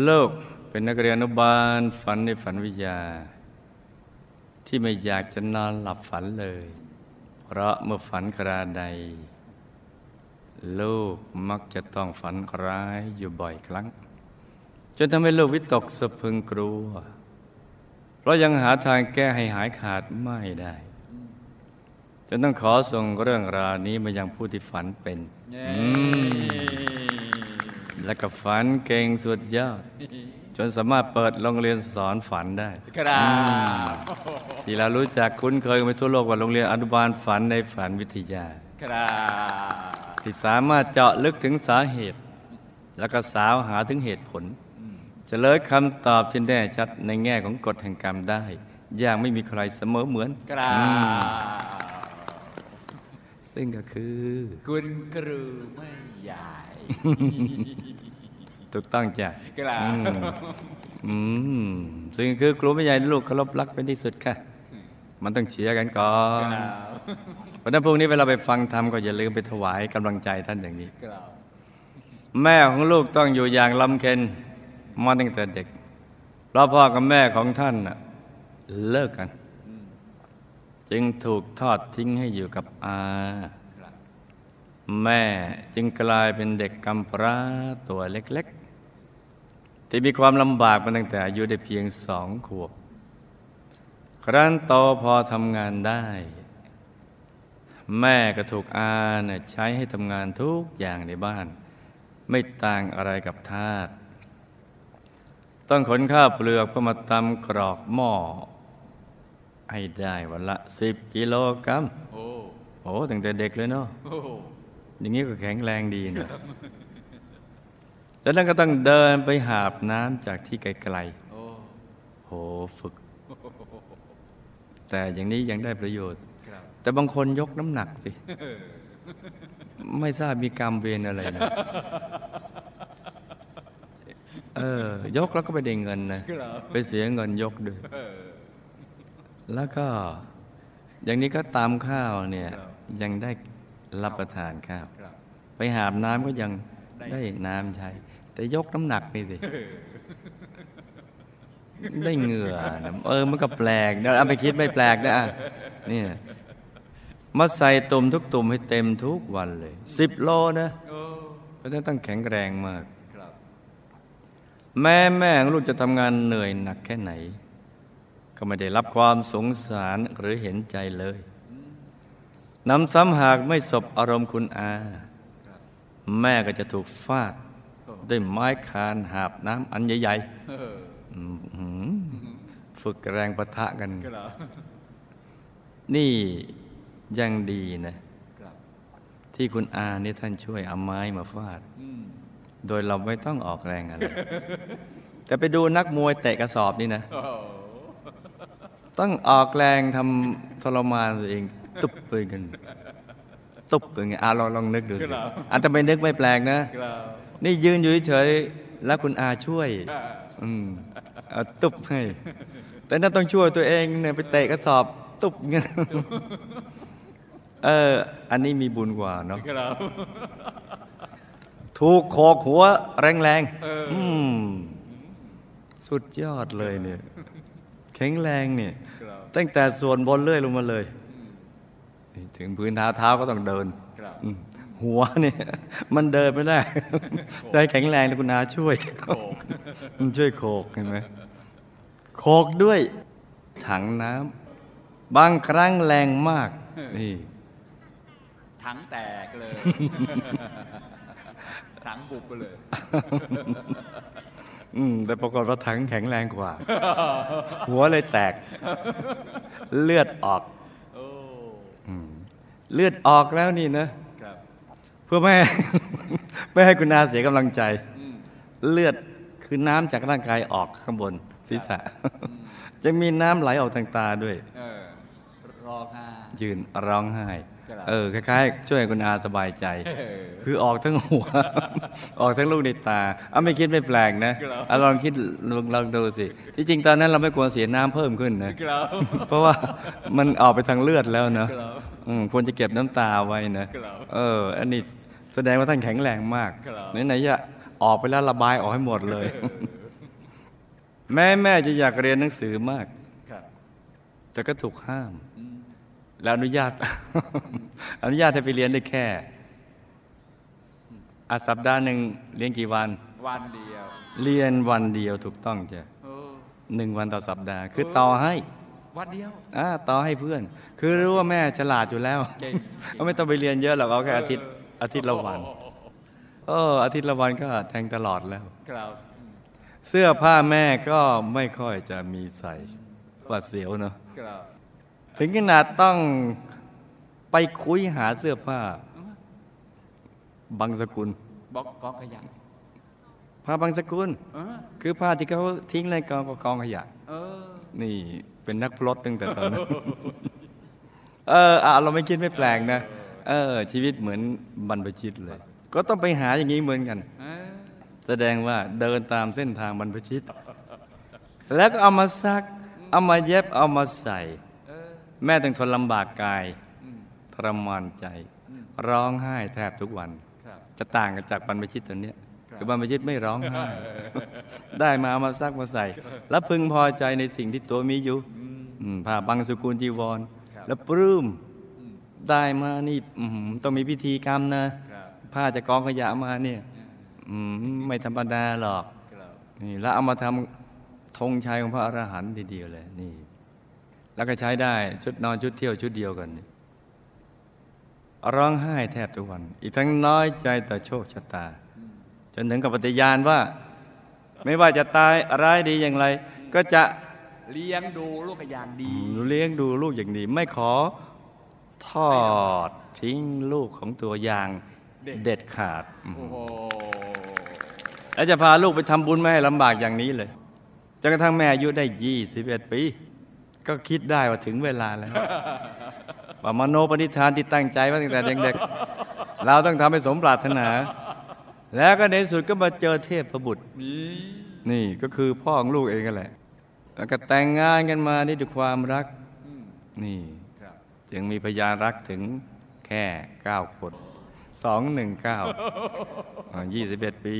โลกเป็นนักเรียนอนุบาลฝันในฝันวิทยา ที่ไม่อยากจะนอนหลับฝันเลย เพราะเมื่อฝันคราใด ลูกมักจะต้องฝันร้ายอยู่บ่อยครั้ง จนทำให้ลูกวิตกสะพึงกลัว เพราะยังหาทางแก้ให้หายขาดไม่ได้จนต้องขอส่งเรื่องราวนี้มายังผู้ที่ฝันเป็นอืม และก็ฝันเก่งสุดยอด จนสามารถเปิดโรงเรียนสอนฝันได้ครับที่เรารู้จักคุ้นเคยกันไปทั่วโลกว่าโรงเรียนอนุบาลฝันในฝันวิทยาครับที่สามารถเจาะลึกถึงสาเหตุ แล้วก็สาวหาถึงเหตุผลเฉลยคำตอบที่แน่ชัดในแง่ของกฎแห่งกรรมได้ อย่างไม่มีใครเสมอเหมือนครับอืมซึ่งก็คือ คุณครูไม่ใหญ่ ถูกต้องจ้ะครับอืมอืมซึ่งคือครูไม่ใหญ่ลูกเคารพรักเป็นที่สุดค่ะ มันต้องเชียร์กันก่อคนรับเพราะฉะนั้นพรุ่งนี้เวลาไปฟังธรรมก็อย่าลืมไปถวายกำลังใจท่านอย่างนี้ครับแม่ของลูกต้องอยู่อย่างลำเค็นมาตั้งแต่เด็กเพราะพ่อกับแม่ของท่านน่ะเลิกกัน จึงถูกทอดทิ้งให้อยู่กับอาครับ แม่จึงกลายเป็นเด็กกำพร้าตัวเล็กๆ ที่มีความลำบากมาตั้งแต่อายุได้เพียงสองขวบ ครั้นโตพอทำงานได้ แม่ก็ถูกอาเนี่ยใช้ให้ทำงานทุกอย่างในบ้าน ไม่ต่างอะไรกับทาสต้องขนข้าวเปลือกเพื่อมาตำกรอกหม้อให้ได้วันละสิบกิโลกรัมโอ้โอ้ตั้งแต่เด็กเลยเนาะโอย่างนี้ก็แข็งแรงดีนะจากนั้นก็ต้องเดินไปหาบน้ำจากที่ไกลๆโหฝึก แต่อย่างนี้ยังได้ประโยชน์ แต่บางคนยกน้ำหนักสิ ไม่ทราบมีกรรมเวรอะไรนะเออ ยกแล้วก็ไปได้เงินนะ ไปเสียเงินยกด้วยแล้วก็ อย่างนี้ก็ตามข้าวเนี่ย ยังได้ รับประทานข้าวครับไปหาบน้ำก็ยังได้ได้น้ำใช้ แต่ยกน้ำหนักนี่สิได้เหงื่อนะเออมันก็แปลกนะเอาไปคิดไม่แปลกนะอะนี่มาใส่ตุ่มทุกตุ่มให้เต็มทุกวันเลยสิบโลนะโอ้เพราะฉะนั้นต้องแข็งแรงมากครับแม่แม่ของลูกจะทำงานเหนื่อยหนักแค่ไหน ก็ไม่ได้รับความสงสารหรือเห็นใจเลย นำซ้ำหากไม่สบอารมณ์คุณอาครับแม่ก็จะถูกฟาดโอ้ด้วยไม้คานหาบน้ำอันใหญ่เออๆอื้อหือฝึกแรงปะทะกันครับนี่ยังดีนะครับที่คุณอาเนี่ยท่านช่วยเอาไม้มาฟาดอืมโดยเราไม่ต้องออกแรงอะไร แต่ไปดูนักมวยเตะกระสอบนี่นะโอ้ต้องออกแรงทำทรมานตัวเอง ตุบไปกันตุบไปไงอะลองลองนึกดูสิอันแต่ไม่นึกไม่แปลกนะครับนี่ยืนอยู่เฉยๆแล้วคุณอาช่วยอ่าอืมเอาตุบให้ แต่นั่นต้องช่วยตัวเองเนี่ยไปเตะกระสอบตุบเงี้ยเออ อันนี้มีบุญกว่าเนาะครับถูกโขกหัวแรงๆเอออือืมสุดยอดเลยเนี่ย แข็งแรงเนี่ยครับตั้งแต่ส่วนบนเลื่อยลงมาเลยนี่ ถึงพื้นเท้าเท้าก็ต้องเดินครับอืมหัวเนี่ยมันเดินไม่ได้ใจแข็งแรงนะคุณอาช่วยโอ้มันช่วยโขกเห็นไหมโขกด้วย ถังน้ำบางครั้งแรงมากนี่ถังแตกเลยถังบุบไปเลย อืม แต่ปรากฏว่าถังแข็งแรงกว่า หัวเลยแตก เลือดออกโอ้อืม เลือดออกแล้วนี่นะครับเพื่อไม่ให้ไม่ให้คุณอาเสียกำลังใจอืมเลือดคือน้ำจากร่างกายออกข้างบนศีรษะ จะมีน้ำไหลออกทางตาด้วยเออรอค่ะยืนร้องไห้ครับเออคล้ายๆ ช่วยให้คุณอาสบายใจเออคือออกทั้งหัว ออกทั้งลูกในตาเอาไม่คิดไม่แปลกนะครับเอาลองคิดลองลองดูสิที่จริงตอนนั้นเราไม่ควรเสียน้ำเพิ่มขึ้นนะครับเพราะว่ามันออกไปทางเลือดแล้วเนอะครับอืมควรจะเก็บน้ำตาไว้นะครับเออ อันนี้แสดงว่าท่านแข็งแรงมากครับไหนๆจะออกไปแล้วระบายออกให้หมดเลยเออแม่แม่จะอยากเรียนหนังสือมากครับแต่ก็ถูกห้ามอืม แล้วอนุญาต อนุญาตให้ไปเรียนได้แค่อาสัปดาห์หนึ่งเรียนกี่วัน วันเดียว เรียนวันเดียวถูกต้องจ้ะเออหนึ่งวันต่อสัปดาห์ คือต่อให้ วันเดียวอ่าต่อให้เพื่อน คือรู้ว่าแม่ฉลาดอยู่แล้วเก่งก็ไม่ต้องไปเรียนเยอะหรอกเอาแค่อาทิตย์อาทิตย์ละวันเอออาทิตย์ละวันก็แทงตลอดแล้วครับเสื้อผ้าแม่ก็ไม่ค่อยจะมีใส่หวาดเสียวเนอะครับ ถึงขนาดต้องไปคุยหาเสื้อผ้า บางสกุลบอกกองขยะผ้าบางสกุลเออคือผ้าที่เขาทิ้งในกองกองขยะเออนี่เป็นนักพลดตั้งแต่ตอนนั้นเอออะเราไม่คิดไม่แปลกนะเออ ชีวิตเหมือนบรรพชิตเลย ก็ต้องไปหาอย่างนี้เหมือนกันเออแสดงว่าเดินตามเส้นทางบรรพชิต แล้วก็เอามาซัก เอามาเย็บเอามาใส่เออ แม่ต้องทนลำบากกายอืมทรมานใจอืมร้องไห้แทบทุกวันครับจะต่างกันจากบรรพชิตตัวเนี้ยครับคือบรรพชิตไม่ร้องไห้ ได้มาเอามาซักมาใส่ แล้วพึงพอใจในสิ่งที่ตัวมีอยู่อืมอืมผ้าบังสุกุลจีวรครับแล้วปลื้มอืมได้มานี่อื้อหือต้องมีพิธีกรรมนะครับผ้าจะกองขยะมาเนี่ยอืมไม่ธรรมดาหรอกครับนี่แล้วเอามาทำธงชัยของพระอรหันต์ทีเดียวเลยนี่ แล้วก็ใช้ได้ชุดนอนชุดเที่ยวชุดเดียวกันนี่ร้องไห้แทบทุกวัน อีกทั้งน้อยใจต่อโชคชะตา จนถึงกับปฏิญาณว่า ไม่ว่าจะตายร้ายดีอย่างไร ก็จะเลี้ยงดูลูกกระยางดี เลี้ยงดูลูกอย่างดี ไม่ขอทอดทิ้งลูกของตัวอย่างเด็ดเด็ดขาดโอ้โหแล้วจะพาลูกไปทำบุญไม่ให้ลำบากอย่างนี้เลยจนกระทั่งแม่อายุได้21ปี ก็คิดได้ว่าถึงเวลาแล้วว่ามโนปณิธานที่ตั้งใจไว่าตั้งแต่เด็กๆเราต้องทำให้สมปรารถนา แล้วก็ในสุดก็มาเจอเทพบุตรนี่ก็คือพ่อของลูกเองกันแหละ แล้วก็แต่งงานกันมานี่ด้วยความรักนี่จึงมีพยานรักถึงแค่เก้าคนสองหนึ่งเก้ายี่สิบเอ็ดปี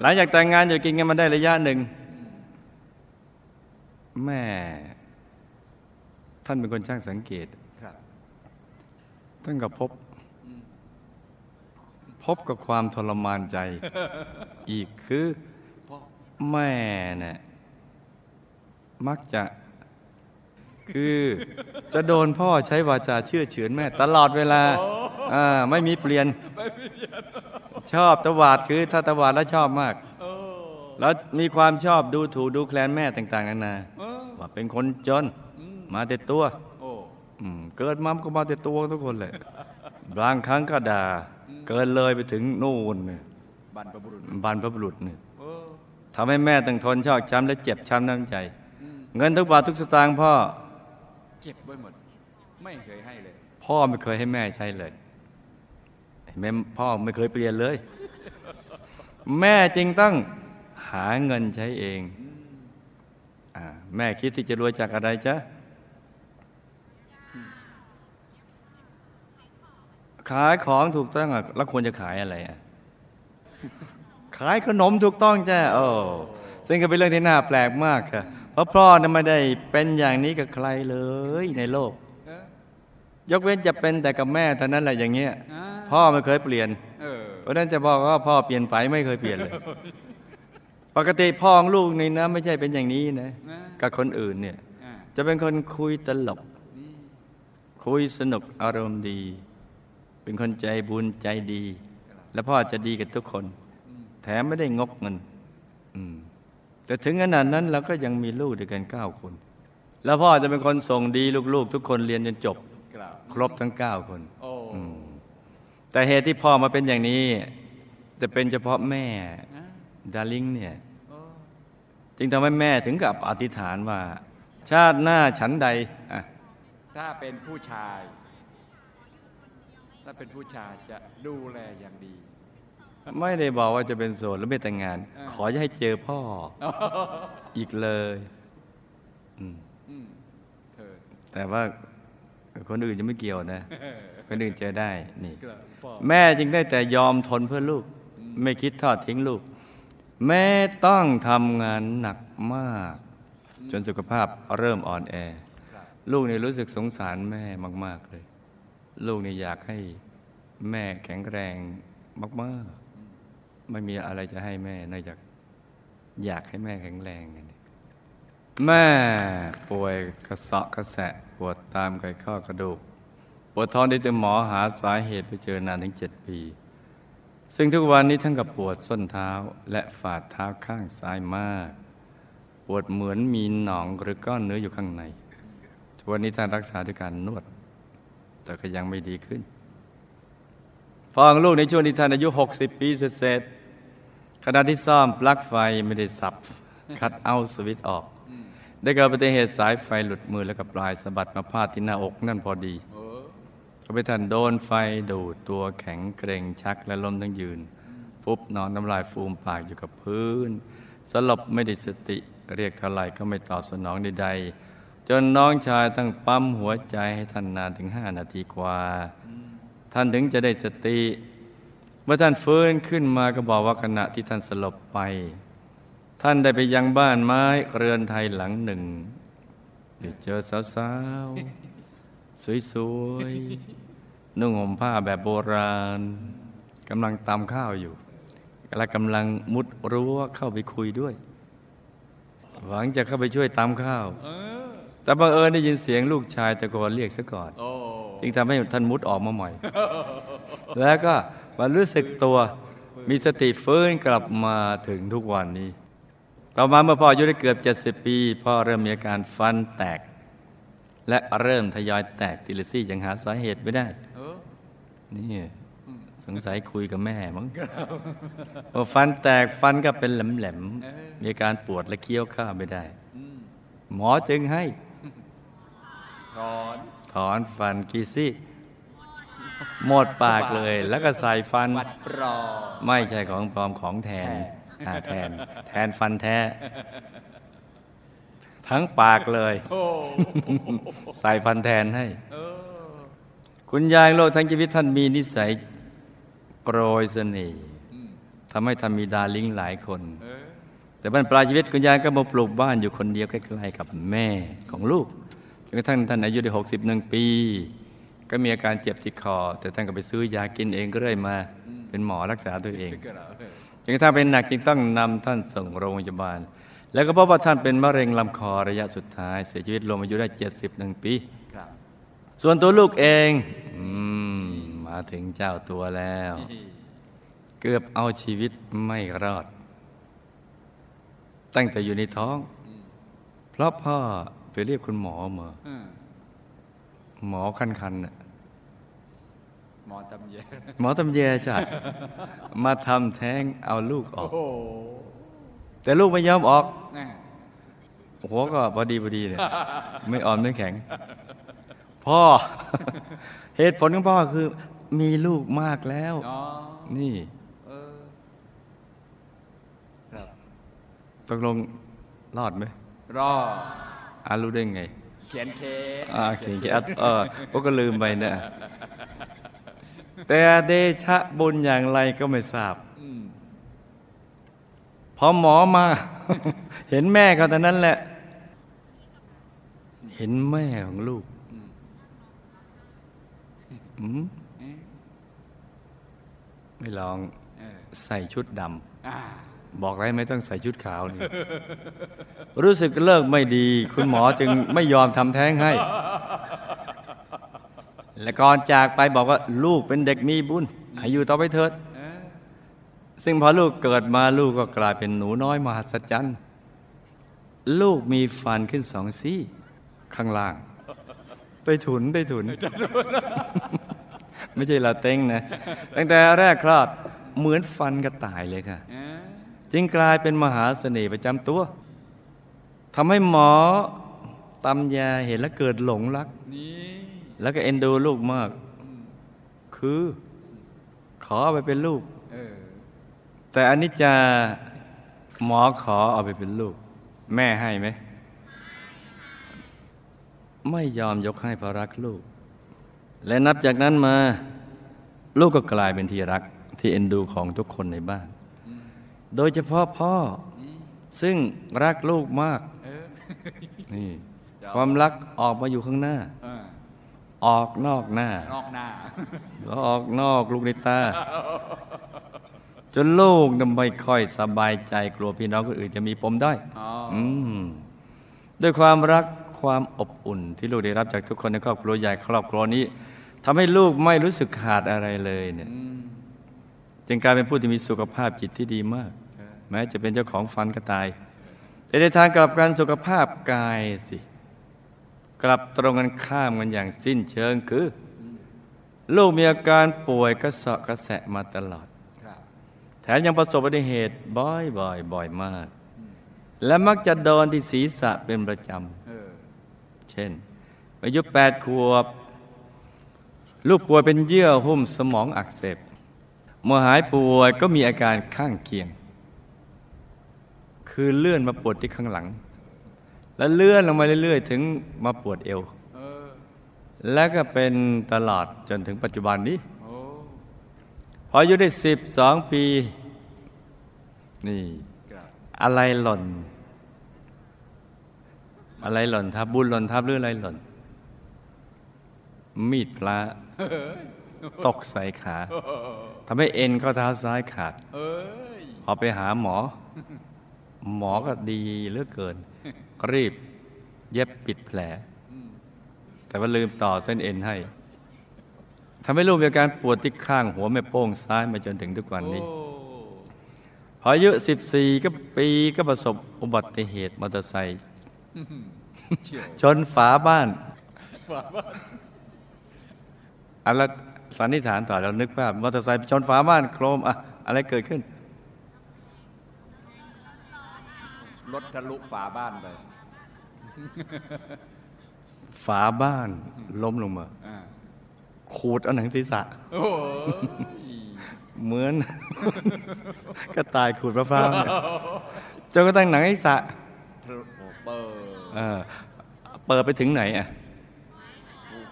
หลังจากแต่งงานอยู่กินกันมาได้ระยะหนึ่งแม่ ท่านเป็นคนช่างสังเกตครับท่านก็พบอืมพบกับความทรมานใจ อีกคือพ่อแม่เนี่ยมักจะคือจะโดนพ่อใช้วาจาเชื่อเฉือนแม่ ตลอดเวลาอ่าไม่มีเปลี่ยน ชอบตวาดคือถ้าตวาดแล้วชอบมากเออแล้วมีความชอบดูถูกดูแคลนแม่ต่าง ๆนานาเออว่าเป็นคนจนอื มมาแต่ตัวโอ้อืมเกิดมาก็มาแต่ตัวทุกคนเลยบางครั้งก็ด่า เกินเลยไปถึงนู่นเนี่ยบรรพบุรุษบรรพบุรุษเนี่ยเออทำให้แม่ต้องทนชอกช้ำและเจ็บช้ำน้ำใจอืมเงินทุกบาททุกสตางค์พ่อเก็บไว้หมด ไม่เคยให้เลย พ่อไม่เคยให้แม่ใช้เลยแม่พ่อไม่เคยเปลี่ยนเลย แม่จึงต้องหาเงินใช้เองอาแม่คิดที่จะรวยจากอะไรจ๊ะ ขายของถูกต้องอะแล้วควรจะขายอะไรอะขายขนมถูกต้องจ้ะโอ้ซึ่งก็เป็นเรื่องที่น่าแปลกมากค่ะ เพราะพ่อนั้นไม่ได้เป็นอย่างนี้กับใครเลยในโลกเออยกเว้นจะเป็นแต่กับแม่เท่านั้นแหละอย่างเงี้ยอ่าพ่อไม่เคยเปลี่ยนเออเพราะฉะนั้นจะบอกว่าพ่อเปลี่ยนไปไม่เคยเปลี่ยนเลย ปกติพ่อของลูกนี่นะ ไม่ใช่เป็นอย่างนี้นะนะกับคนอื่นเนี่ยอ่าจะเป็นคนคุยตลกนี่คุยสนุกอารมณ์ดี เป็นคนใจบุญใจดี และพ่อจะดีกับทุกคน แถมไม่ได้งกเงินอืมแต่ถึงขนาดนั้นเราก็ยังมีลูกด้วยกันเก้าคน แล้วพ่อจะเป็นคนส่งดีลูกๆ ทุกคนเรียนจนจบกล่าวครบทั้งเก้าคนโอ้อืมแต่เหตุที่พ่อมาเป็นอย่างนี้ จะเป็นเฉพาะแม่นะดาริงเนี่ยโอ้จึงทำให้แม่ถึงกับอธิษฐานว่า ชาติหน้าฉันใดอะถ้าเป็นผู้ชาย ถ้าเป็นผู้ชายจะดูแลอย่างดี ไม่ได้บอกว่าจะเป็นโสดหรือไม่แต่งงานอ่าขอจะให้เจอพ่อ อีกเลยอืมอืมเธอแต่ว่าคนอื่นจะไม่เกี่ยวนะ คนอื่นเจอได้นี่กล่าวพ่อแม่จึงได้แต่ยอมทนเพื่อลูก ไม่คิดทอดทิ้งลูก แม้ต้องทำงานหนักมาก จนสุขภาพเริ่มอ่อนแอครับลูกนี่รู้สึกสงสารแม่มาก ๆเลย ลูกนี่อยากให้แม่แข็งแรงมากๆไม่มีอะไรจะให้แม่นอกจากอยากให้แม่แข็งแรงแม่ป่วยกระเสาะกระแสะปวดตามไขข้อกระดูก ปวดท้องได้แต่หมอหาสาเหตุไปเจอนานถึงเจ็ดปี ซึ่งทุกวันนี้ทั้งกับปวดส้นเท้าและฝ่าเท้าข้างซ้ายมาก ปวดเหมือนมีหนองหรือก้อนเนื้ออยู่ข้างในทุกวันนี้ท่านรักษาด้วยการนวด แต่ก็ยังไม่ดีขึ้นพอของลูกในช่วงที่ท่านอายุ 60 ปีเสร็จขณะที่ซ่อมปลั๊กไฟไม่ได้สับ คัดเอาสวิตช์ออก ได้เกิดอุบัติเหตุสายไฟหลุดมือแล้วก็ปลายสะบัดมาพาดที่หน้าอกนั่นพอดีก็ไปทันโดนไฟดูดตัวแข็งเกร็งชักและล้มทั้งยืนฟุบนอนน้ำลายฟูมปากอยู่กับพื้น สลบไม่ได้สติเรียกเท่าไหร่ก็ไม่ตอบสนองใดๆ จนน้องชายต้องปั๊มหัวใจให้ท่านนานถึงห้านาทีกว่า ท่านถึงจะได้สติ เมื่อท่านฟื้นขึ้นมาก็บอกว่าขณะที่ท่านสลบไป ท่านได้ไปยังบ้านไม้เรือนไทยหลังหนึ่งไปเจอสาวๆ สวยๆ นุ่งห่มผ้าแบบโบราณกำลังตำข้าวอยู่และกำลังมุดรั้วเข้าไปคุยด้วย หวังจะเข้าไปช่วยตำข้าว แต่บังเอิญได้ยินเสียงลูกชายตะโกนเรียกซะก่อนโอ้จึงทำให้ท่านมุดออกมาใหม่ แล้วก็มารู้สึกตัวมีสติฟื้นกลับมาถึงทุกวันนี้ ต่อมาเมื่อพ่ออายุได้เกือบ 70 ปี พ่อเริ่มมีอาการฟันแตก และเริ่มทยอยแตกทีละซี่ยังหาสาเหตุไม่ได้เออนี่สงสัยคุยกับแม่มั้งพอฟันแตกฟันก็เป็นแหลมๆมีอาการปวดและเคี้ยวข้าวไม่ได้อืมหมอจึงให้ ถอนถอนฟันกี่ซี่หมดปากเลย แล้วก็ใส่ฟันวัดปลอมไม่ใช่ของปลอมของแทนแทนอ่าแทนแทนฟันแท้ ทั้งปากเลยโอ้ใส่ฟันแทนให้เออคุณยายโลกทั้งชีวิตท่านมีนิสัยโปรยเสน่ห์อืมทำให้ท่านมีดาลิงหลายคนเออแต่บรรปลายชีวิตคุณยายก็มาปลูกบ้านอยู่คนเดียวใกล้ๆกับแม่ของลูกจ นกระทั่งท่านอายุได้หกสิบหนึ่งปี ก็มีอาการเจ็บที่คอ แต่ท่านก็ไปซื้อยากินเองก็เรื่อยมาเป็นหมอรักษาตัวเองก็เหรอเออจนกระทั่งเป็นหนักจึงต้องนำท่านส่งโรงพยาบาล แล้วก็พบว่าท่านเป็นมะเร็งลำคอระยะสุดท้าย เสียชีวิตรวมอายุได้เจ็ดสิบหนึ่งปีครับส่วนตัวลูกเองอืมมาถึงเจ้าตัวแล้ว เกือบเอาชีวิตไม่รอด ตั้งแต่อยู่ในท้อง เพราะพ่อ ไปเรียกคุณหมอมาเออหมอคันคันๆน่ะหมอตำแยหมอตำแยจัดมาทำแท้งเอาลูกออกโอ้แต่ลูกไม่ยอมออกแน่หัวก็พอดีพอดีเนี่ยไม่อ่อนไม่แข็ง พ่อ เหตุผลของพ่อคือ มีลูกมากแล้วอ๋อนี่เออครับตกลงรอดไหมรอ อารู้ได้ไง เขียนเคสอ่าเขียนเขียนเออพวกก็ลืมไปนะแต่เดชะบุญอย่างไรก็ไม่ทราบอืมพอหมอมา เห็นแม่เขาแต่นั้นแหละ เห็นแม่ของลูกอืมอืมเอ๊ะไม่ลองเออใส่ชุดดอ่าำ บอกแล้วไม่ต้องใส่ชุดขาวนี่รู้สึกเลิกไม่ดี คุณหมอจึงไม่ยอมทำแท้งให้ และก่อนจากไปบอกว่าลูกเป็นเด็กมีบุญให้อยู่ต่อไปเถิด ซึ่งพอลูกเกิดมาลูกก็กลายเป็นหนูน้อยมหัศจรรย์ลูกมีฟันขึ้นสองซี่ ข้างล่างไปถุนไปถุน ไม่ใช่ลาเต้งนะ ตั้งแต่แรกคลอดเหมือนฟันกระต่ายเลยค่ะ จึงกลายเป็นมหาเสน่ห์ประจำตัวทำให้หมอตำยาเห็นแล้วเกิดหลงรัก แล้วก็เอ็นดูลูกมาก คือ ขอเอาไปเป็นลูก แต่อันนี้จะหมอขอเอาไปเป็นลูก แม่ให้ไหม ไม่ยอมยกให้เพราะรักลูก และนับจากนั้นมา ลูกก็กลายเป็นที่รักที่เอ็นดูของทุกคนในบ้าน โดยเฉพาะพ่อ ซึ่งรักลูกมากเออนี่จะเอาความรักออกมาอยู่ข้างหน้าเออออกนอกหน้า นอกหน้าแล้วออกนอกลูกในตา จนลูกน่ะไม่ค่อยสบายใจกลัวพี่น้องคนอื่นจะมีปมด้อยอ๋ออืมด้วยความรักความอบอุ่นที่ลูกได้รับจากทุกคนในครอบครัวใหญ่ครอบครัวนี้ทำให้ลูกไม่รู้สึกขาดอะไรเลยเนี่ยอืมจึงกลายเป็นผู้ที่มีสุขภาพจิตที่ดีมากเออ แม้จะเป็นเจ้าของฟันก็ตาย แต่ในทางกลับกันสุขภาพกายสิ กลับตรงกันข้ามกันอย่างสิ้นเชิงคือ ลูกมีอาการป่วยกระเสาะกระแสะมาตลอดแถมยังประสบอุบัติเหตุบ่อยบ่อยบ่อยมาก และมักจะโดนที่ศีรษะเป็นประจำเช่นอายุแปดขวบ ลูกป่วยเป็นเยื่อหุ้มสมองอักเสบเมื่อหายป่วยก็มีอาการข้างเคียง คือเลื่อนมาปวดที่ข้างหลัง และเลื่อนลงมาเรื่อย ๆ ถึงมาปวดเอวเออและก็เป็นตลอดจนถึงปัจจุบันนี้อพออายุได้สิบสองปี นี่อะไรหล่น อะไรหล่นทับบุญหล่นทับหรืออะไรหล่น มีดพระตกใส่ขาทำให้เอ็นข้อเท้าซ้ายขาดพอไปหาหมอ หมอก็ดีเหลือเกินก็รีบ เย็บปิดแผล แต่ว่าลืมต่อเส้นเอ็นให้ทำให้ลูกมีอาการปวดที่ข้างหัวแม่โป้งซ้ายมาจนถึงทุกวันนี้โอ้พออายุ14 ก็ปีก็ประสบอุบัติเหตุมอเตอร์ไซค์เฉียวชนฝาบ้านฝาบ้าน อันละสันนิษฐานต่อเรานึกว่ามอเตอร์ไซค์ไปชนฝาบ้านโครมอะอะไรเกิดขึ้น รถทะลุฝาบ้านไป ฝาบ้านล้มลงมาอ่าขูดเอาหนังศีรษะโอ้ยเหมือนก็ตายขูดมะพร้าวเนี่ยจนกระทั่งหนังศีรษะทะลุเปิดเออเปิดไปถึงไหนอะ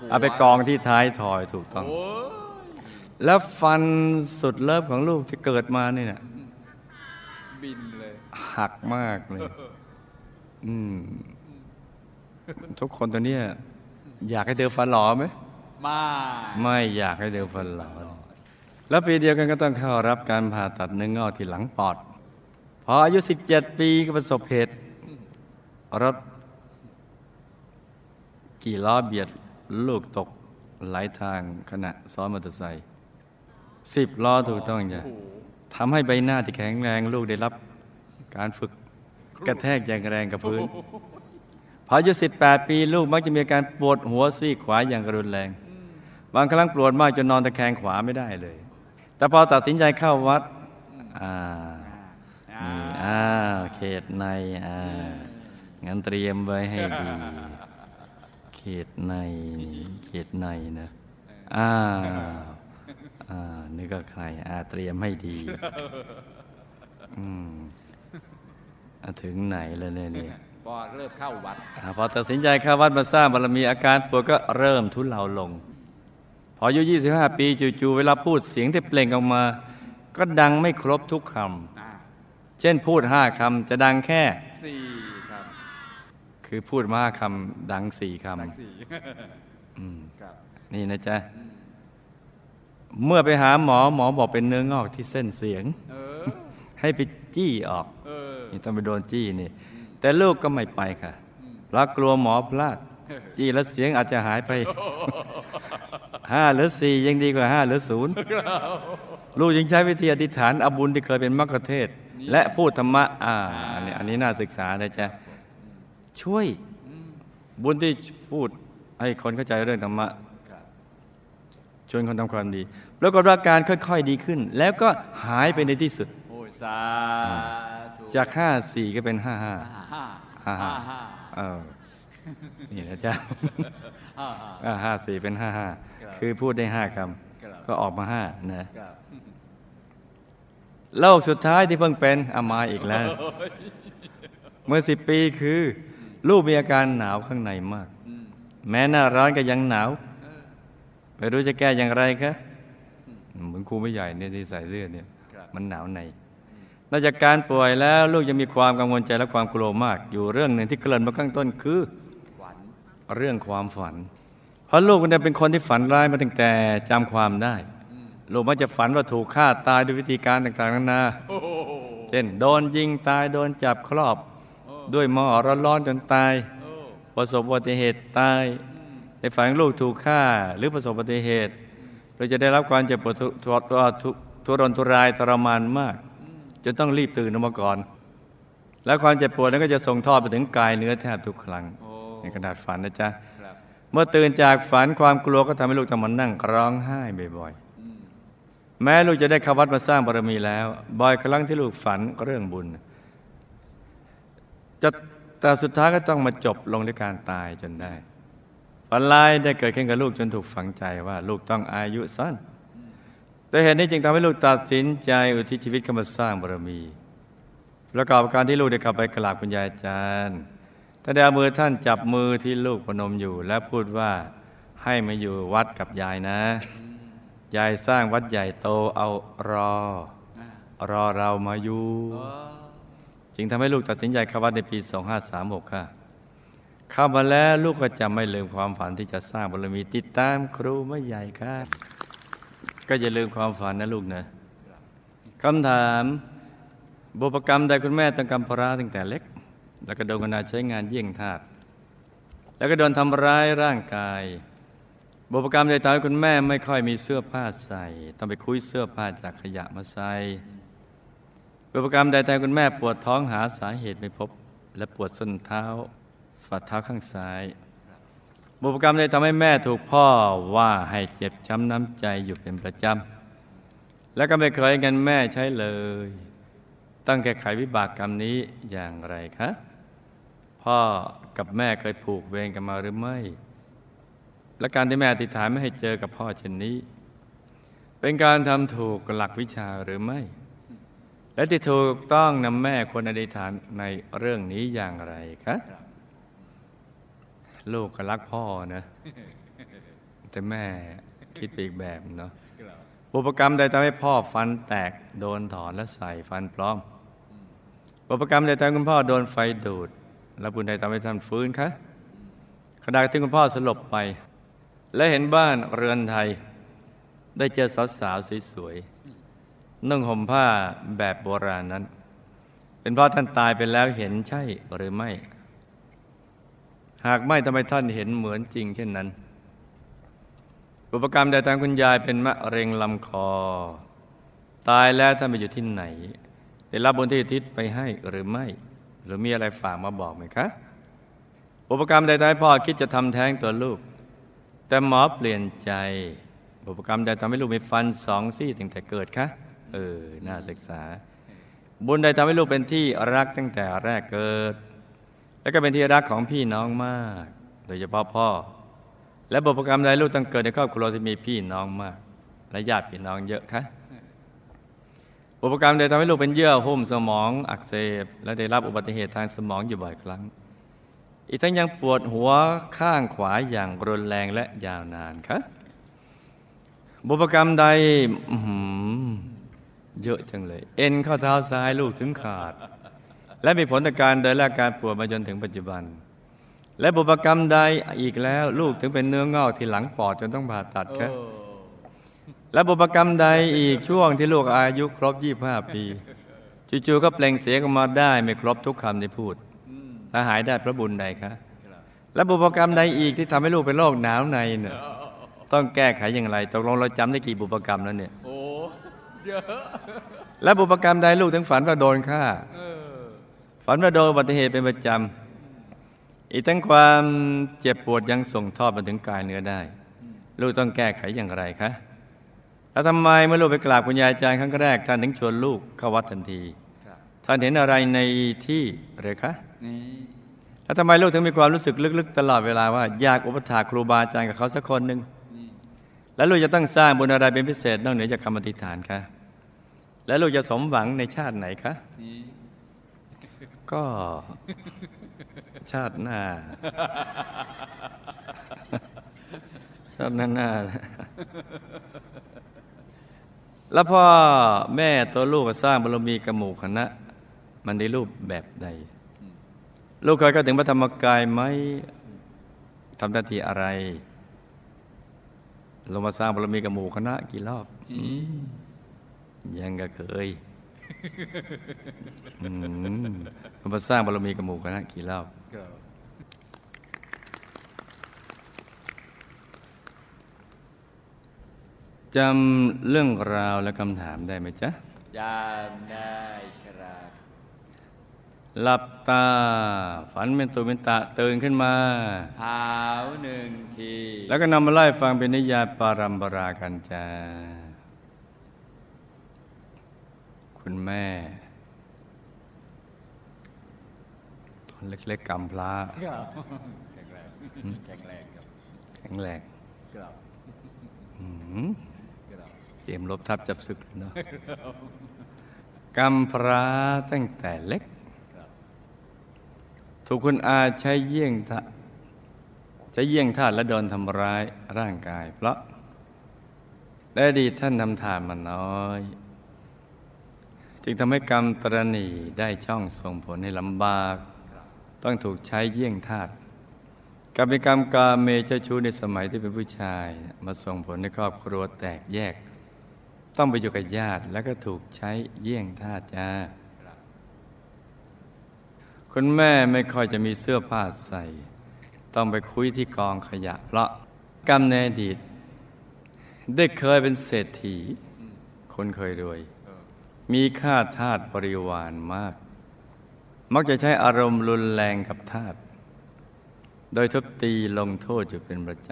หัวเอาไปกองที่ท้ายถอยถูกต้องโอ้ยแล้วฟันสุดเลิฟของลูกที่เกิดมาเนี่ยนะบินเลย หักมากเลย อืม ทุกคนตัวเนี้ยอยากให้เดินฟันหล่อไหมมาไม่อยากให้เดินฟันหล่อแล้วปีเดียวกันก็ต้องเข้ารับการผ่าตัดเนื้องอกที่หลังปอด พออายุ 17 ปีก็ประสบเหตุรถกี่ล้อเบียดลูกตกไหลทางขณะซ้อนมอเตอร์ไซค์สิบล้อถูกต้องจ้ะโอ้โหทำให้ใบหน้าที่แข็งแรงลูกได้รับ การฝึกกระแทกอย่างแรงกับพื้น พออายุ18 ปีลูกมักจะมีการปวดหัวซีกขวาอย่างรุนแรง บางครั้งปวดมากจนนอนตะแคงขวาไม่ได้เลย แต่พอตัดสินใจเข้าวัดอ่าอ่าเขตในอ่างั้นเตรียมไว้ให้ดี เขตใน เขตในนะอ้าอ่านี่ก็ใครอ่าเตรียมให้ดี อืม ถึงไหนแล้วเนี่ยเนี่ยพอเริ่มเข้าวัดอ่าพอตัดสินใจเข้าวัดมาสร้างบารมีอาการปวดก็เริ่มทุเลาลง พออายุ 25 ปีจู่ๆเวลาพูดเสียงที่เปล่งออกมา ก็ดังไม่ครบทุกคอ่าำเช่นพูดห้าคำจะดังแค่สี่ครับคือพูดมาห้าคำดังสี่คทั้งสี่ำอืมครับนี่นะจ๊ะเมื่อไปหาหมอหมอบอกเป็นเนื้องอกที่เส้นเสียงเออให้ไปจี้ออก เออ นี่ต้องไปโดนจี้นี่ แต่ลูกก็ไม่ไปค่ะเพราะกลัวหมอพลาด จี้แล้วเสียงอาจจะหายไปห้าหรือสี่ยังดีกว่าห้าหรือศูนย์ลูกยังใช้วิธีอธิษฐานเอาบุญที่เคยเป็นมรรคเทศก์และพูดธรรมะอ่าอันนี้อันนี้น่าศึกษานะจ๊ะช่วยบุญที่พูดให้คนเข้าใจเรื่องธรรมะครับชวนคนทำความดี แล้วก็อาการค่อย ๆ ดีขึ้น แล้วก็หายไปในที่สุดโอ้ยสาธุ จากห้าสี่ก็เป็นห้าห้าห้าห้าห้าห้าห้าเออนี่นะจ๊ะห้าห้าอ่าห้าสี่เป็นห้าห้าครับคือพูดได้ห้าคครับำก็ออกมาห้านะครับโรคสุดท้ายที่เพิ่งเป็นอามาอีกแล้ว เมื่อสิบปีคือลูกมีอาการหนาวข้างในมากอืมแม้หน้าร้อนก็ยังหนาว ไม่รู้จะแก้อย่างไรคะเหมือนครูไม่ใหญ่เนี่ยที่ใส่เสื้อเนี่ยครับมันหนาวใน นอกจากการป่วยแล้วลูกยังมีความกังวลใจและความกลัวมาก อยู่เรื่องหนึ่งที่เกริ่นมาข้างต้นคือฝันเรื่องความฝัน เพราะลูกเนี่ยเป็นคนที่ฝันร้ายมาตั้งแต่จำความได้ ลูกมักจะฝันว่าถูกฆ่าตายด้วยวิธีการต่างๆนานาเช่นโดนยิงตายโดนจับครอบ ด้วยหม้อร้อนๆจนตาย ประสบอุบัติเหตุตายในฝันลูกถูกฆ่าหรือประสบอุบัติเหตุเราจะได้รับความเจ็บปวดทุทุทุทุทุรนทุรายทรมานมาก จนต้องรีบตื่นออกมาก่อน แล้วความเจ็บปวดนั้นก็จะส่งทอดไปถึงกายเนื้อแทบทุกครั้งโอ้ในขนาดฝันนะจ๊ะครับเมื่อตื่นจากฝันความกลัวก็ทำให้ลูกต้องมานั่งร้องไห้บ่อยๆ แม้ลูกจะได้เข้าวัดมาสร้างบารมีแล้ว บ่อยครั้งที่ลูกฝันเรื่องบุญจะแต่สุดท้ายก็ต้องมาจบลงด้วยการตายจนได้ฝันร้ายได้เกิดขึ้นกับลูกจนถูกฝังใจว่า ลูกต้องอายุสั้น แต่เหตุนี้จึงทำให้ลูกตัดสินใจอุทิศชีวิตเข้ามาสร้างบารมี ประกอบการที่ลูกได้เข้าไปกราบคุณยายอาจารย์ท่านได้เอามือท่านจับมือที่ลูกพนมอยู่ และพูดว่าให้มาอยู่วัดกับยายนะ ยายสร้างวัดใหญ่โตเอารอ รอเรามาอยู่จึงทำให้ลูกตัดสินใจเข้าวัดในปี 2536 ค่ะเข้ามาแล้วลูกก็จะไม่ลืมความฝันที่จะสร้างบารมีติดตามครูไม่ใหญ่ค่ะ ก็อย่าลืมความฝันนะลูกนะคำถามบุพกรรมใดคุณแม่ต้องกำพร้าตั้งแต่เล็ก แล้วก็โดนกนาใช้งานเยี่ยงทาสแล้วก็โดนทำร้ายร่างกายบุพกรรมใดทำให้คุณแม่ไม่ค่อยมีเสื้อผ้าใส่ ต้องไปคุยเสื้อผ้าจากขยะมาใส่บุพกรรมใดแต่คุณแม่ปวดท้องหาสาเหตุไม่พบ และปวดส้นเท้าฝ่าเท้าข้างซ้าย บุพกรรมใดทำให้แม่ถูกพ่อว่าให้เจ็บช้ำน้ำใจอยู่เป็นประจำ และก็ไม่เคยเงินแม่ใช้เลย ต้องแก้ไขวิบากกรรมนี้อย่างไรคะ พ่อกับแม่เคยผูกเวรกันมาหรือไม่ และการที่แม่อธิษฐานไม่ให้เจอกับพ่อเช่นนี้ เป็นการทำถูกหลักวิชาหรือไม่ และที่ถูกต้องนำแม่ควรอธิษฐานในเรื่องนี้อย่างไรคะ ลูกก็รักพ่อนะ แต่แม่คิดไปอีกแบบเนาะครับบุพกรรมใดทำให้พ่อฟันแตกโดนถอนและใส่ฟันปลอมบุพกรรมใดทำให้คุณพ่อโดนไฟดูด แล้วบุญใดทำให้ท่านฟื้นคะขณะที่คุณพ่อสลบไป และเห็นบ้านเรือนไทย ได้เจอสาวๆสวยๆนุ่งห่มผ้าแบบโบราณนั้น เป็นเพราะท่านตายไปแล้วเห็นใช่หรือไม่ หากไม่ทำไมท่านเห็นเหมือนจริง เช่นนั้น อุปกรรมใดทางคุณยายเป็นมะเร็งลำคอ ตายแล้วท่านไปอยู่ที่ไหน ได้รับบุญที่อุทิศไปให้หรือไม่ หรือมีอะไรฝากมาบอกไหมคะ อุปกรรมใดทำให้พ่อคิดจะทำแท้งตัวลูก แต่หมอเปลี่ยนใจ อุปกรรมใดทำให้ลูกมีฟันสองซี่ตั้งแต่เกิดคะเออน่าศึกษา บุญใดทำให้ลูกเป็นที่รักตั้งแต่แรกเกิด และก็เป็นที่รักของพี่น้องมาก โดยเฉพาะพ่อ และบุพกรรมใดลูกต้องเกิดในครอบครัวที่มีพี่น้องมาก และญาติพี่น้องเยอะคะอุปกรรมใดทำให้ลูกเป็นเยื่อหุ้มสมองอักเสบ และได้รับอุบัติเหตุทางสมองอยู่บ่อยครั้ง อีกทั้งยังปวดหัวข้างขวาอย่างรุนแรงและยาวนานคะบุพกรรมใดเยอะจังเลย เอ็นข้อเท้าซ้ายลูกถึงขาด และมีผลต่อการเดินและการปวดมาจนถึงปัจจุบัน และบุพกรรมใดอีกแล้ว ลูกถึงเป็นเนื้องอกที่หลังปอดจนต้องผ่าตัดโอ้ครับและบุพกรรมใดอีกช่วงที่ลูกอายุครบ 25 ปีจู่ๆก็เปล่งเสียงออกมาได้ไม่ครบทุกคำที่พูดอืมและหายได้เพราะบุญใดคะครับและบุพกรรมใดอีกที่ทำให้ลูกเป็นโรคหนาวในเนี่ยต้องแก้ไขอย่างไรตกลงเราจำได้กี่บุพกรรมแล้วเนี่ยโอ้เยอะและบุพกรรมใดลูกถึงฝันว่าโดนฆ่าเออ ฝันว่าโดนอุบัติเหตุเป็นประจำ อีกทั้งความเจ็บปวดยังส่งทอดมาถึงกายเนื้อได้ ลูกต้องแก้ไขอย่างไรคะ แล้วทำไมเมื่อลูกไปกราบคุณยายอาจารย์ครั้งแรกท่านถึงชวนลูกเข้าวัดทันทีครับท่านเห็นอะไรในที่หรือคะนี่แล้วทำไมลูกถึงมีความรู้สึกลึกๆ ตลอดเวลาว่าอยากอุปถากครูบาอาจารย์กับเขาสักคนหนึ่งนี่แล้วลูกจะต้องสร้างบุญอะไรเป็นพิเศษนอกเหนือจากคำอธิษฐานคะ แล้วลูกจะสมหวังในชาติไหนคะนี่ ก็ ชาติหน้า ชาติหน้าหน้าแล้วพ่อแม่ตัวลูกก็สร้างบารมีกระหมู่คณะ มันได้รูปแบบใด ลูกเคยเข้าถึงพระธรรมกายไหมทำหน้าที่อะไรลงมาสร้างบารมีกระหมู่คณะกี่รอบอืมยังก็เคย อืมลงมาสร้างบารมีกระหมู่คณะกี่รอบครับจำเรื่องราวและคำถามได้ไหมจ๊ะยามได้ครับหลับตา ฝันเป็นตุเป็นตะตื่นขึ้นมาเท้าหนึ่งที แล้วก็นำมาไล่ฟังเป็นนิยายปารัมปรากันจ้า คุณแม่ ตอนเล็กๆกำพร้าครับแข็งแรงแข็งแรงครับแข็งแรงครับอืมครับเตรียมรบทับจับศึกเลยเนาะกำพร้าตั้งแต่เล็กครับถูกคุณอาใช้เยี่ยงทะใช้เยี่ยงทาสและโดนทำร้ายร่างกาย เพราะได้ดีตท่านทำทานมาน้อย จึงทำให้กรรมตรณีได้ช่องส่งผลให้ลำบาก ต้องถูกใช้เยี่ยงทาสกับเป็นกรรมกาเมเจ้าชู้ในสมัยที่เป็นผู้ชาย มาส่งผลให้ครอบครัวแตกแยก ต้องไปอยู่กับญาติแล้วก็ถูกใช้เยี่ยงทาสจ้าคุณแม่ไม่ค่อยจะมีเสื้อผ้าใส่ ต้องไปคุยที่กองขยะ เพราะกรรมในอดีตได้เคยเป็นเศรษฐี คนเคยรวย มีค่าทาสบริวารมาก มักจะใช้อารมณ์รุนแรงกับทาสโดยทุบตีลงโทษอยู่เป็นประจ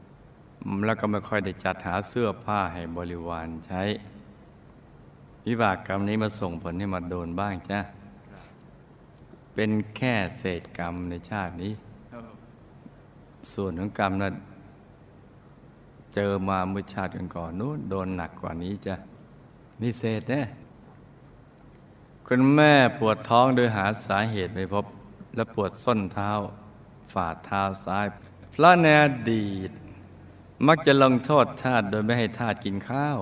ำ แล้วก็ไม่ค่อยได้จัดหาเสื้อผ้าให้บริวารใช้ วิบากกรรมนี้มาส่งผลให้มาโดนบ้างจ้ะเป็นแค่เศษกรรมในชาตินี้ ส่วนของกรรมนั้นเจอมาเมื่อชาติก่อนๆนู้นโดนหนักกว่านี้จ้ะ นี่เศษนะคุณแม่ปวดท้องโดยหาสาเหตุไม่พบ และปวดส้นเท้า ฝ่าเท้าซ้ายเพราะในอดีต มักจะลงโทษทาสโดยไม่ให้ทาสกินข้าว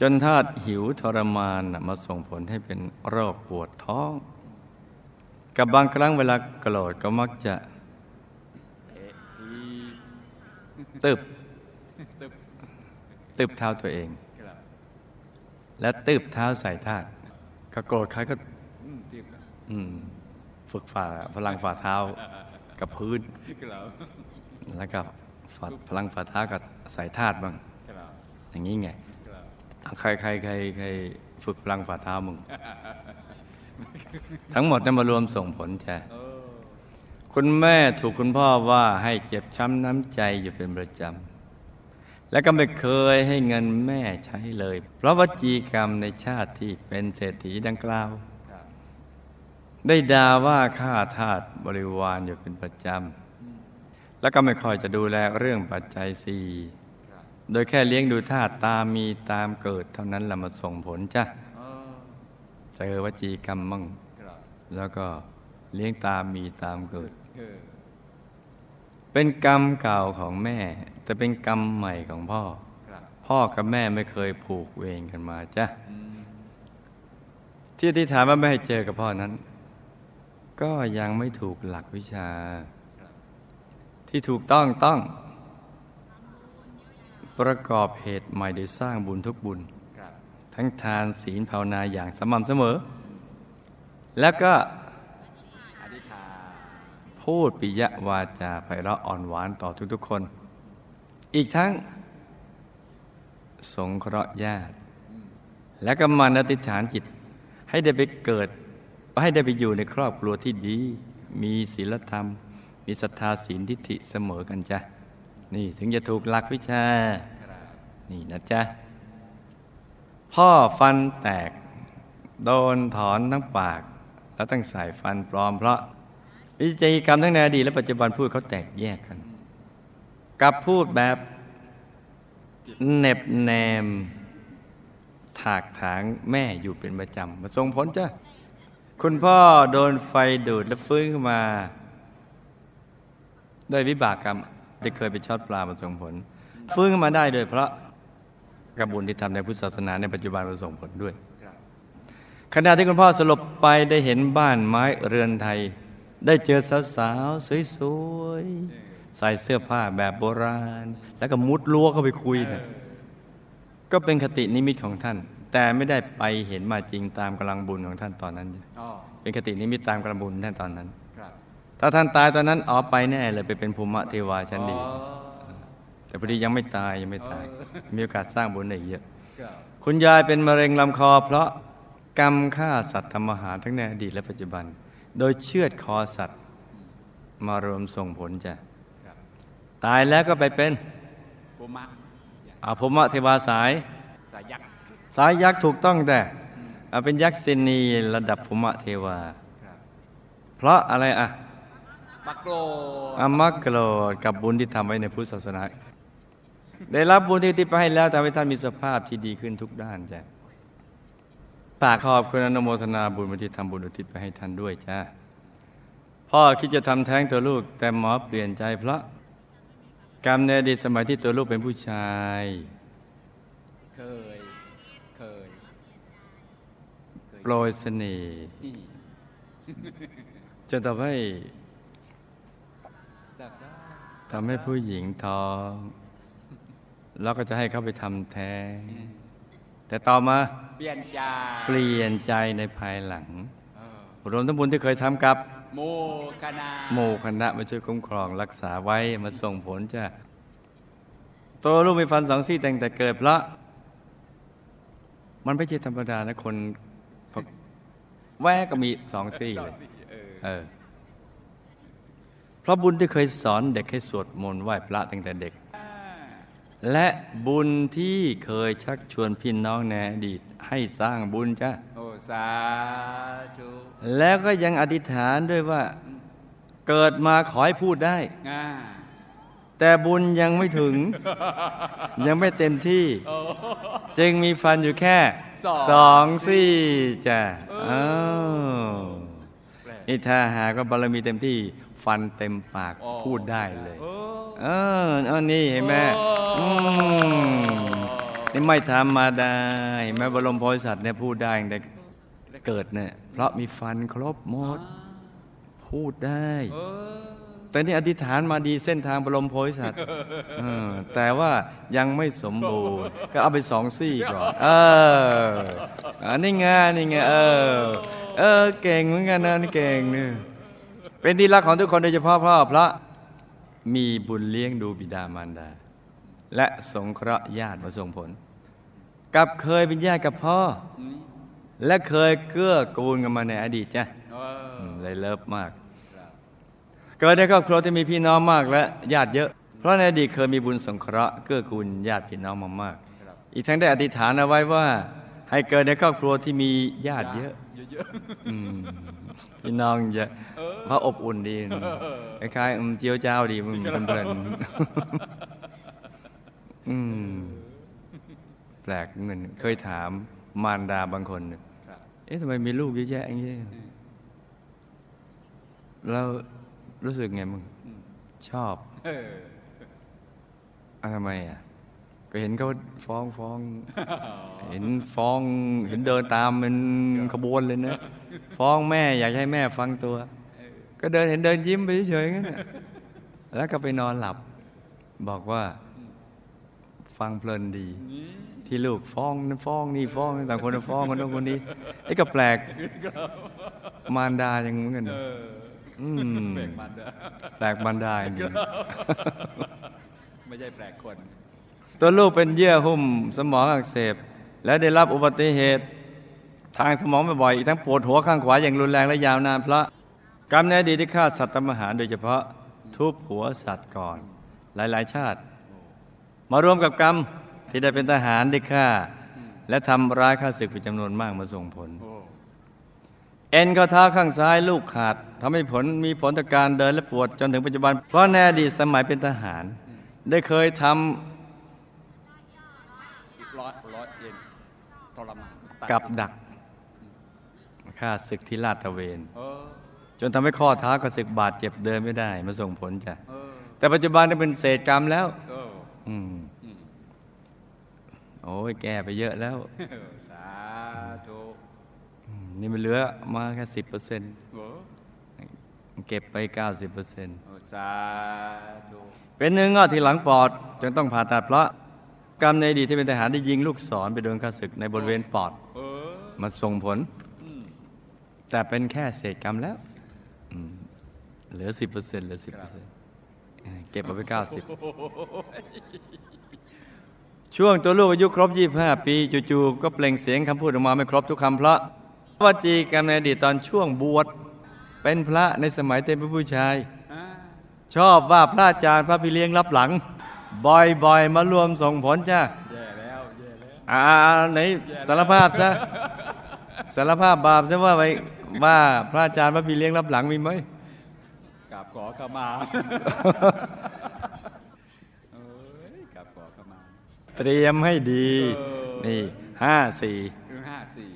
จนทาสหิวทรมานน่ะมาส่งผลให้เป็นโรคปวดท้อง กับบางครั้งเวลาโกรธก็มักจะเตะทีตึบตึบตึบเท้าตัวเองครับ และตึบเท้าใส่ทาสก็โกรธใครก็อืมทีบครับอืมฝึกฝ่าพลังฝ่าเท้ากับพื้นครับแล้วก็ฝ่าพลังฝ่าเท้ากับใส่ทาสบ้างครับอย่างนี้ไงครับอะใครใครใครใครฝึกพลังฝ่าเท้ามึง ทั้งหมดนั้นมารวมส่งผลใช่เออคุณแม่ถูกคุณพ่อว่าให้เจ็บช้ำน้ำใจอยู่เป็นประจำ และก็ไม่เคยให้เงินแม่ใช้เลย เพราะวจีกรรมในชาติที่เป็นเศรษฐีดังกล่าวครับได้ด่าว่าข้าทาสบริวารอยู่เป็นประจำ แล้วก็ไม่ค่อยจะดูแลเรื่องปัจจัยสี่ครับโดยแค่เลี้ยงดูทาสตามมีตามเกิดเท่านั้นละมาส่งผลจ้ะเออเจอวจีกรรมมั่งครับแล้วก็เลี้ยงตามมีตามเกิดเออเป็นกรรมเก่าของแม่ แต่เป็นกรรมใหม่ของพ่อครับพ่อกับแม่ไม่เคยผูกเวรกันมาจ้ะอืมที่อธิษฐานว่าไม่ให้เจอกับพ่อนั้น ก็ยังไม่ถูกหลักวิชาครับที่ถูกต้องต้อง ประกอบเหตุใหม่โดยสร้างบุญทุกบุญครับทั้งทานศีลภาวนาอย่างสม่ำเสมอ แล้วก็อธิษฐานพูดปิยวาจาไพเราะอ่อนหวานต่อทุกๆคน อีกทั้ง สงเคราะห์ญาติ และก็มันอธิษฐานจิต ให้ได้ไปเกิด ให้ได้ไปอยู่ในครอบครัวที่ดี มีศีลธรรม มีศรัทธาศีลทิฏฐิเสมอกันจ้ะ นี่ถึงจะถูกหลักวิชา นี่นะจ๊ะ พ่อฟันแตก โดนถอนทั้งปาก แล้วตั้งใส่ฟันปลอมเพราะวิจัยกรรมทั้งในอดีตและปัจจุบันพูดเขาแตกแยกกัน กับพูดแบบเน็บแนม ถากถางแม่อยู่เป็นประจำมาส่งผลจ้ะคุณพ่อโดนไฟดูดแล้วฟื้นขึ้นมาโดยวิบากกรรมได้เคยไปช็อตปลามาส่งผล ฟื้นขึ้นมาได้โดยเพราะกับบุญที่ทำในพุทธศาสนาในปัจจุบันมาส่งผลด้วยขณะที่คุณพ่อสลบไปได้เห็นบ้านไม้เรือนไทย ได้เจอสาวๆสวยๆ ใส่เสื้อผ้าแบบโบราณ แล้วก็มุดรั้วเข้าไปคุยเนี่ยก็เป็นคตินิมิตของท่าน แต่ไม่ได้ไปเห็นมาจริงตามกำลังบุญของท่านตอนนั้นอ๋อเป็นคตินิมิตตามกำลังบุญท่านตอนนั้นครับถ้าท่านตายตอนนั้นอ๋อไปแน่เลยไปเป็นภูมิเทวาชั้นดีอ๋อแต่พอดียังไม่ตายยังไม่ตาย มีโอกาสสร้างบุญได้อีกเยอะครับคุณยายเป็นมะเร็งลำคอ เพราะกรรมฆ่าสัตว์ทำอาหารทั้งในอดีตและปัจจุบัน โดยเชือดคอสัตว์มารวมส่งผลจ้ะครับ ตายแล้วก็ไปเป็นปุมะอาภมะเทวาสาย สายยักษ์สายยักษ์ถูกต้องแต่อะเป็นยักษ์เซนีระดับภมะเทวาครับเพราะอะไรอะปักโกรอามักโกรธกับบุญที่ทำไว้ในพุทธศาสนา ได้รับบุญที่ที่ไปให้แล้วทำให้ท่านมีสภาพที่ดีขึ้นทุกด้านจ้ะฝากขอบคุณอนุโมทนาบุญที่ทำบุญอุทิศไปให้ท่านด้วยจ้าพ่อคิดจะทำแท้งตัวลูกแต่หมอเปลี่ยนใจเพราะ กรรมในอดีตสมัยที่ตัวลูกเป็นผู้ชาย เคย เคยเคยโปรยเสน่ห์นี่จนทำให้ทราบทราบทำให้ผู้หญิงท้อง แล้วก็จะให้เขาไปทำแท้งแต่ต่อมา เปลี่ยนใจ เปลี่ยนใจในภายหลังเออรวมทั้งบุญที่เคยทำกับ โมคณาหมู่คณะมาช่วยคุ้มครองรักษาไว้มาส่งผลจ้ะตัวลูกมีฟันสองซี่แต่งแต่เกิดเพราะมันไม่ใช่ธรรมดานะคนแวะก็มีสองซี่เลยเออเออเพราะบุญที่เคยสอนเด็กให้สวดมนต์ไหว้พระตั้งแต่เด็ก และบุญที่เคยชักชวนพี่น้องในอดีตให้สร้างบุญจ้ะโอ้ สาธุแล้วก็ยังอธิษฐานด้วยว่าเกิดมาขอให้พูดได้ง่าแต่บุญยังไม่ถึง ยังไม่เต็มที่โอ้จึงมีฟันอยู่แค่สองสองซี่จ้ะเอออ้าวแปลกนี่ถ้าหากว่าบารมีเต็มที่ฟันเต็มปากอ๋อพูดได้เลยโอ้เออเอานี่เห็นไหมโอ้อืมนี่ไม่ธรรมดาเห็นไหมบรมโพธิสัตว์เนี่ยพูดได้ตั้งแต่ เกิดเนี่ยเพราะมีฟันครบหมด พูดได้เออแต่นี่อธิษฐานมาดีเส้นทางบรมโพธิสัตว์เออแต่ว่ายังไม่สมบูรณ์ ก็เอาไปสองซี่ก่อน เอออันนี้ไงนี่ไงเออ เออ เก่งเหมือนกันนะนี่เก่งเนี่ยเป็นที่รักของทุกคนโดยเฉพาะพ่อเพราะมีบุญเลี้ยงดูบิดามารดา และสงเคราะห์ญาติมาส่งผล กับเคยเป็นญาติกับพ่ออืม และเคยเกื้อกูลกันมาในอดีตจ้ะเอออืมเลยเลิฟมากครับเกิดในครอบครัวที่มีพี่น้องมากและญาติเยอะ เพราะในอดีตเคยมีบุญสงเคราะห์เกื้อกูลญาติพี่น้องมามากครับอีกทั้งได้อธิษฐานเอาไว้ว่า ให้เกิดในครอบครัวที่มีญาติเยอะเยอะอืมพี่น้องเยอะเพราะอบอุ่นดีคล้ายๆอืมเจียวเจ้าดีมึงเพลินๆอืมแปลกเงินเคยถาม มารดาบางคนๆครับเอ๊ะทำไมมีลูกเยอะแยะอย่างนี้เรารู้สึกไงมึงอืมชอบเอออะทำไมอะ ก็เห็นเขาฟ้องฟ้อง เห็นฟ้องเห็นเดินตามเป็นขบวนเลยนะ ฟ้องแม่อยากให้แม่ฟังตัว ก็เดินเห็นเดินยิ้มไปเฉยๆงั้นน่ะแล้วก็ไปนอนหลับ บอกว่า ฟังเพลินดี ที่ลูกฟ้องนั่นฟ้องนี่ฟ้องต่างคนฟ้องคนโน้นคนนี้ไอ้ก็แปลกมารดาอย่างเหมือนกันเอออืมแปลกมันนะแปลกมารดาจริงไม่ใช่แปลกคน ตัวลูกเป็นเยื่อหุ้มสมองอักเสบ และได้รับอุบัติเหตุ ทางสมองบ่อยๆอีกทั้งปวดหัวข้างขวาอย่างรุนแรงและยาวนานเพราะกรรมในอดีตที่ฆ่าสัตว์ทำอาหารโดยเฉพาะทุบหัวสัตว์ก่อน หลายๆ ชาติ มารวมกับกรรม ที่ได้เป็นทหารได้ฆ่า และทำร้ายข้าศึกเป็นจำนวนมากมาส่งผลโอ้เอ็นข้อเท้าข้างซ้ายลูกขาดทำให้ผลมีผลต่อการเดินและปวดจนถึงปัจจุบัน เพราะในอดีตสมัยเป็นทหาร ได้เคยทำร้อยร้อยเย็นทรมานตายกับดักฆ่าศึกที่ลาดตระเวนเออจนทำให้ข้อเท้ากระสึกบาดเจ็บเดินไม่ได้มาส่งผลจ้ะเออแต่ปัจจุบันได้เป็นเศษกรรมแล้วเอออืมอืม โอ้ยแก่ไปเยอะแล้ว สาธุนี่มันเหลือมาแค่สิบเปอร์เซ็นต์โอ้เก็บไปเก้าสิบเปอร์เซ็นต์สาธุเป็นเนื้องอกที่หลังปอดจึงต้องผ่าตัดเพราะกรรมในอดีตที่เป็นทหารได้ยิงลูกศรไปโดนข้าศึกในบริเวณปอดเออมันส่งผลอืมแต่เป็นแค่เศษกรรมแล้วอืมเหลือสิบเปอร์เซ็นต์เหลือสิบเปอร์เซ็นต์เก็บเอาไปเก้าสิบ ช่วงตัวลูกอายุครบ 25 ปีจู่ๆก็เปล่งเสียงคำพูดออกมาไม่ครบทุกคำเพราะวจีกรรมในอดีตตอนช่วงบวชเป็นพระในสมัยเต็มเป็นผู้ชายอ่าชอบว่าพระอาจารย์พระพี่เลี้ยงรับหลัง บ่อยๆ มารวมส่งผลจ้าแย่แล้วแย่แล้วอ่าไหนสารภาพซะสารภาพบาปซะว่าไปว่าพระอาจารย์พระพี่เลี้ยงรับหลังมีไหมกราบขอขมาเอ้ยกราบขอขมา เตรียมให้ดีเออนี่ห้าสี่คือห้าสี่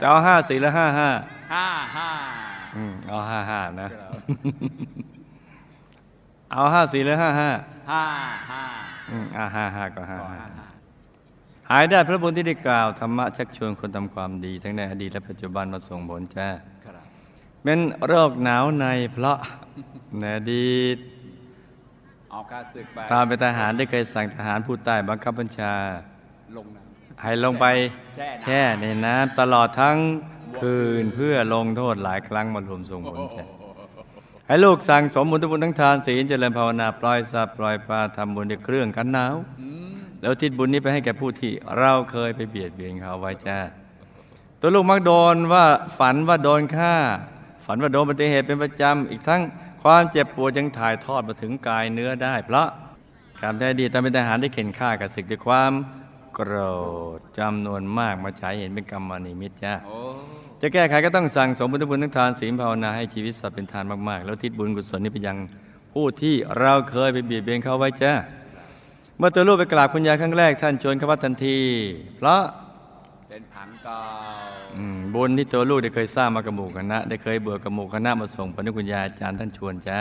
จะเอาห้าสี่แล้วห้าห้าห้าห้าอืมเอาห้าห้านะครับเอาห้าสี่แล้วห้าห้าห้าห้าอืมอ่าห้าห้าก็ห้าขอห้าห้าห้าหายได้พระบุญที่ได้กล่าวธรรมะชักชวนคนทำความดี ทั้งในอดีตและปัจจุบันมาส่งผลจ้าครับเป็นโรคหนาวในเพราะในอดีต เอาค่าศึกไปตามเป็นทหารได้เคยสั่งทหารผู้ใต้บังคับบัญชาลงน้ให้ลงไปแช่น้ำแช่ในน้ำตลอดทั้งคืนเพื่อลงโทษหลายครั้งมารวมส่งผลแช่ให้ลูกสั่งสมบุญทุกบุญทั้งทานศีลเจริญภาวนาปล่อยสัตว์ปล่อยปลาทำบุญด้วยเครื่องกันหนาวำอืมแล้วทิศบุญนี้ไปให้แก่ผู้ที่เราเคยไปเบียดเบียนเขาไว้จ้าตัวลูกมักโดนว่าฝันว่าโดนฆ่า ฝันว่าโดนอุบัติเหตุเป็นประจำอีกทั้ง ความเจ็บปวดยังถ่ายทอดมาถึงกายเนื้อได้ เพราะการได้ดีตอนเป็นทหารได้เข็นฆ่ากับศึกด้วยความโกรธจำนวนมากมาใช้เห็นเป็นกรรมนิมิตจ้าโอ้จะแก้ไขก็ต้องสั่งสมบุญทุกบุญทั้งทานศีลภาวนาให้ชีวิตสัตว์เป็นทานมากๆ แล้วทิศบุญกุศลนี้ไปยังผู้ที่เราเคยไปเบียดเบียนเขาไว้จ้าเมื่อตัวลูกไปกราบคุณยายครั้งแรกท่านชวนเข้าวัดทันที เพราะเป็นผังเก่าอืม บุญที่ตัวลูกได้เคยสร้างมากับหมู่คณะ ได้เคยเบื่อกับหมู่คณะมาส่งผลให้คุณยาอาจารย์ท่านชวนจ้า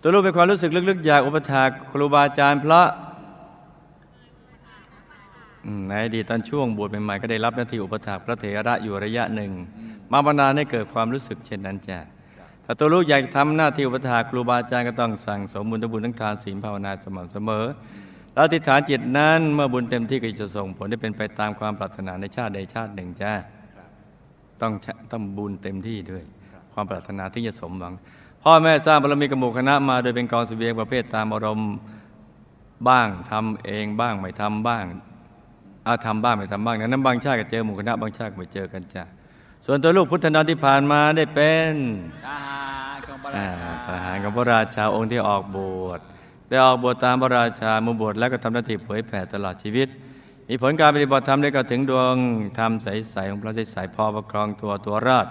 ตัวลูกเป็นความรู้สึกลึกๆอยากอุปถากครูบาอาจารย์พระในอดีตตอนช่วงบวชใหม่ๆก็ได้รับหน้าที่อุปถากพระเถระอยู่ระยะหนึ่ง มาบรรดาให้เกิดความรู้สึกเช่นนั้นจ้าถ้าตัวลูกอยากทำหน้าที่อุปถากครูบาอาจารย์ก็ต้องสั่งสมบุญทั้งบุญทั้งทานศีลภาวนาสม่ำเสมอแล้วอธิฐานจิตนั้นเมื่อบุญเต็มที่ก็จะส่งผลให้เป็นไปตามความปรารถนาในชาติใดชาติหนึ่งจ้า ต้องชะต้องบุญเต็มที่ด้วย ความปรารถนาที่จะสมหวัง พ่อแม่สร้างบารมีกับหมู่คณะมาโดยเป็นกองเสบียงประเภทตามอารมณ์บ้างทำเองบ้างไม่ทำบ้างอาทำบ้างไม่ทำบ้างนั้นบางชาติก็เจอหมู่คณะบางชาติก็ไม่เจอกันจ้าส่วนตัวลูกพุทธนามที่ผ่านมาได้เป็นทหารของพระอ่าราชาทหารของพระราชาองค์ที่ออกบวชได้ออกบวชตามพระราชาเมื่อบวชแล้วก็ทำหน้าที่เผยแผ่ตลอดชีวิต มีผลการปฏิบัติธรรมได้ก็ถึงดวงธรรมใสๆของพระใสๆพอประครองตัวตัวราช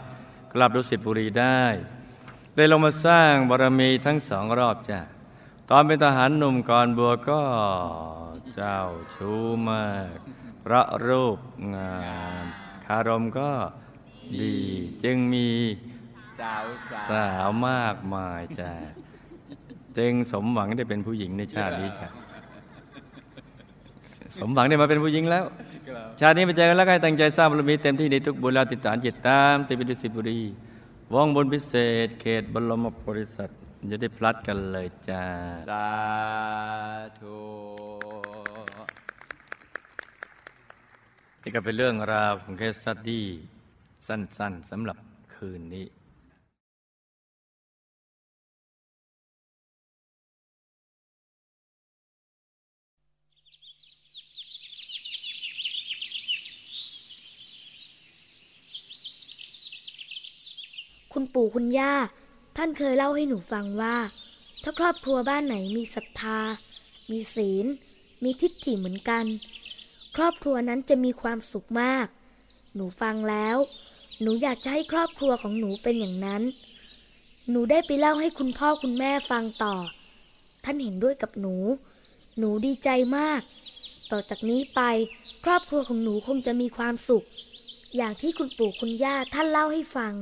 กลับดุสิตบุรีได้ ได้ลงมาสร้างบารมีทั้งสองรอบจ้ะตอนเป็นทหารหนุ่มก่อนบวชก็เจ้าชู้มากพระรูปงามคารมก็ดีจึงมีสาวสาสาวมากมายจ้ะจึงสมหวังได้เป็นผู้หญิงในชาตินี้จ้ะ สมหวังได้มาเป็นผู้หญิงแล้วครับชาตินี้มาเจอกันแล้วก็ให้ตั้งใจสร้างบารมีเต็มที่ในทุกบุญแล้วติดตามจิตตามติดไปดุสิตบุรีวงบนพิเศษ เขตบรมโพธิสัตว์จะได้พลัดกันเลยจ้า สาธุนี่ก็เป็นเรื่องราวของเคสสตดี้สั้น ๆสำหรับคืนนี้ คุณปู่คุณย่า ท่านเคยเล่าให้หนูฟังว่า ถ้าครอบครัวบ้านไหนมีศรัทธา มีศีล มีทิฏฐิเหมือนกัน ครอบครัวนั้นจะมีความสุขมาก หนูฟังแล้ว หนูอยากจะให้ครอบครัวของหนูเป็นอย่างนั้น หนูได้ไปเล่าให้คุณพ่อคุณแม่ฟังต่อ ท่านเห็นด้วยกับหนู หนูดีใจมาก ต่อจากนี้ไปครอบครัวของหนูคงจะมีความสุข อย่างที่คุณปู่คุณย่าท่านเล่าให้ฟัง